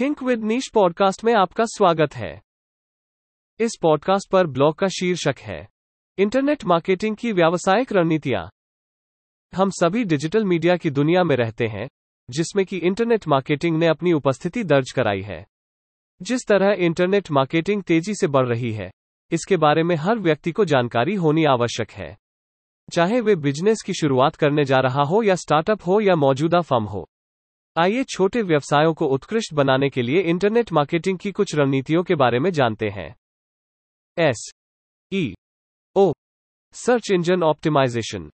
Think with niche podcast में आपका स्वागत है। इस पॉडकास्ट पर ब्लॉग का शीर्षक है, इंटरनेट मार्केटिंग की व्यावसायिक रणनीतियाँ। हम सभी डिजिटल मीडिया की दुनिया में रहते हैं, जिसमें कि इंटरनेट मार्केटिंग ने अपनी उपस्थिति दर्ज कराई है। जिस तरह इंटरनेट मार्केटिंग तेज़ी से बढ़ रही है, इसके बारे में हर व्यक्ति को जानकारी होनी आवश्यक है। चाहे वे बिज़नेस की शुरुआत करने जा रहा हो या स्टार्टअप हो या मौजूदा फर्म हो आइए छोटे व्यवसायों को उत्कृष्ट बनाने के लिए इंटरनेट मार्केटिंग की कुछ रणनीतियों के बारे में जानते हैं। S E O search engine optimisation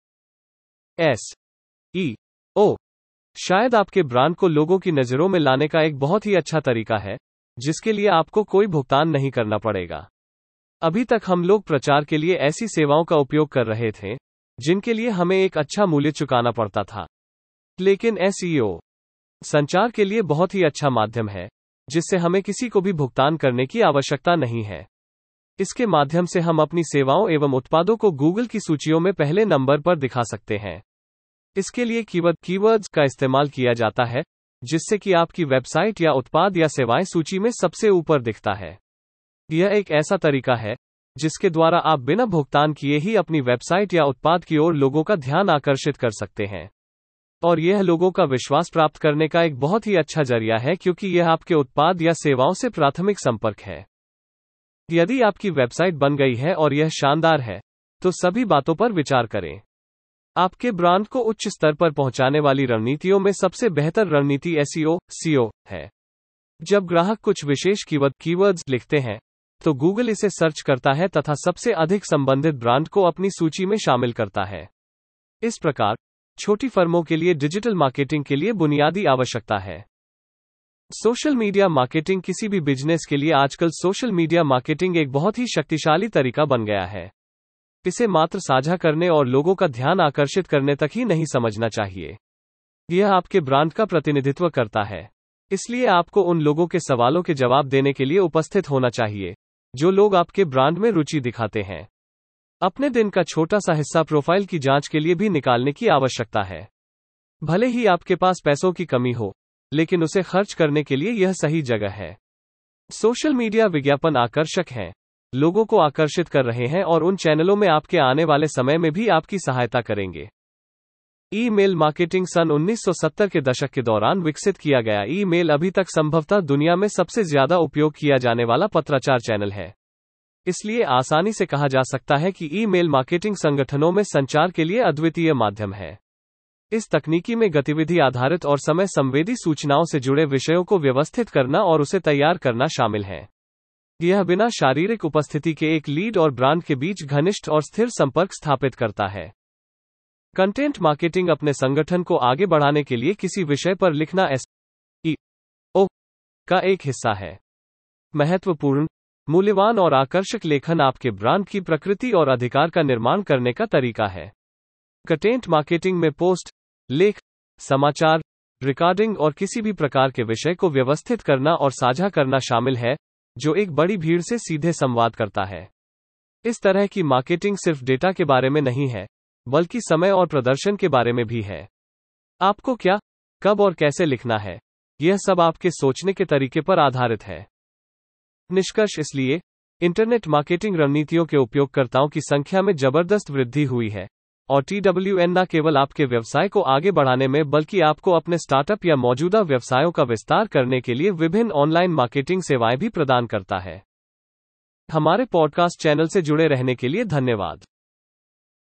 S E O शायद आपके ब्रांड को लोगों की नज़रों में लाने का एक बहुत ही अच्छा तरीका है, जिसके लिए आपको कोई भुगतान नहीं करना पड़ेगा। अभी तक हम लोग प्रचार के लिए ऐसी सेवाओं का उपयोग कर रहे थे, जिनके लिए हमें एक अच्छा मूल्य चुकाना पड़ता था। लेकिन एसईओ संचार के लिए बहुत ही अच्छा माध्यम है, जिससे हमें किसी को भी भुगतान करने की आवश्यकता नहीं है। इसके माध्यम से हम अपनी सेवाओं एवं उत्पादों को गूगल की सूचियों में पहले नंबर पर दिखा सकते हैं। इसके लिए कीवर्ड, कीवर्ड्स का इस्तेमाल किया जाता है, जिससे कि आपकी वेबसाइट या उत्पाद या सेवाएँ सूची में सबसे ऊपर दिखता है। यह एक ऐसा तरीका है, जिसके द्वारा आप बिना भुगतान किए ही अपनी वेबसाइट या उत्पाद की ओर लोगों का ध्यान आकर्षित कर सकते हैं। और यह लोगों का विश्वास प्राप्त करने का एक बहुत ही अच्छा ज़रिया है क्योंकि यह आपके उत्पाद या सेवाओं से प्राथमिक संपर्क है। यदि आपकी वेबसाइट बन गई है और यह शानदार है तो सभी बातों पर विचार करें। आपके ब्रांड को उच्च स्तर पर पहुँचाने वाली रणनीतियों में सबसे बेहतर रणनीति एसईओ सीओ है। जब ग्राहक कुछ विशेष कीवर्ड कीवर्ड्स लिखते हैं तो गूगल इसे सर्च करता है तथा सबसे अधिक संबंधित ब्रांड को अपनी सूची में शामिल करता है। इस प्रकार छोटी फर्मों के लिए डिजिटल मार्केटिंग के लिए बुनियादी आवश्यकता है। सोशल मीडिया मार्केटिंग किसी भी बिज़नेस के लिए आजकल सोशल मीडिया मार्केटिंग एक बहुत ही शक्तिशाली तरीका बन गया है। इसे मात्र साझा करने और लोगों का ध्यान आकर्षित करने तक ही नहीं समझना चाहिए। यह आपके ब्रांड का प्रतिनिधित्व करता है। इसलिए आपको उन लोगों के सवालों के जवाब देने के लिए उपस्थित होना चाहिए, जो लोग आपके ब्रांड में रुचि दिखाते हैं। अपने दिन का छोटा सा हिस्सा प्रोफ़ाइल की जाँच के लिए भी निकालने की आवश्यकता है। भले ही आपके पास पैसों की कमी हो, लेकिन उसे खर्च करने के लिए यह सही जगह है। सोशल मीडिया विज्ञापन आकर्षक हैं। लोगों को आकर्षित कर रहे हैं और उन चैनलों में आपके आने वाले समय में भी आपकी सहायता करेंगे। ईमेल मार्केटिंग सन 1970 के दशक के दौरान विकसित किया गया ईमेल अभी तक संभवतः दुनिया में सबसे ज़्यादा उपयोग किया जाने वाला पत्राचार चैनल है। इसलिए आसानी से कहा जा सकता है कि ईमेल मार्केटिंग संगठनों में संचार के लिए अद्वितीय माध्यम है। इस तकनीकी में गतिविधि आधारित और समय संवेदी सूचनाओं से जुड़े विषयों को व्यवस्थित करना और उसे तैयार करना शामिल है। यह बिना शारीरिक उपस्थिति के एक लीड और ब्रांड के बीच घनिष्ठ और स्थिर संपर्क स्थापित करता है। कंटेंट मार्केटिंग अपने संगठन को आगे बढ़ाने के लिए किसी विषय पर लिखना एस ओ का एक हिस्सा है। महत्वपूर्ण मूल्यवान और आकर्षक लेखन आपके ब्रांड की प्रकृति और अधिकार का निर्माण करने का तरीका है। कंटेंट मार्केटिंग में पोस्ट, लेख, समाचार, रिकॉर्डिंग और किसी भी प्रकार के विषय को व्यवस्थित करना और साझा करना शामिल है, जो एक बड़ी भीड़ से सीधे संवाद करता है। इस तरह की मार्केटिंग सिर्फ़ डेटा के बारे में नहीं है, बल्कि समय और प्रदर्शन के बारे में भी है। आपको क्या, कब और कैसे लिखना है, यह सब आपके सोचने के तरीके पर आधारित है। निष्कर्ष इसलिए, इंटरनेट मार्केटिंग रणनीतियों के उपयोगकर्ताओं की संख्या में ज़बरदस्त वृद्धि हुई है, और टी न केवल आपके व्यवसाय को आगे बढ़ाने में, बल्कि आपको अपने स्टार्टअप या मौजूदा व्यवसायों का विस्तार करने के लिए विभिन्न ऑनलाइन मार्केटिंग सेवाएँ भी प्रदान करता है। हमारे पॉडकास्ट चैनल से जुड़े रहने के लिए धन्यवाद।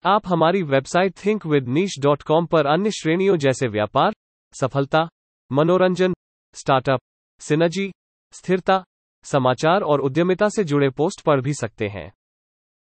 आप हमारी website think with niche dot com पर अन्य श्रेणियों जैसे व्यापार, सफलता, मनोरंजन, स्टार्टअप, सिनर्जी, स्थिरता समाचार और उद्यमिता से जुड़े पोस्ट पढ़ भी सकते हैं।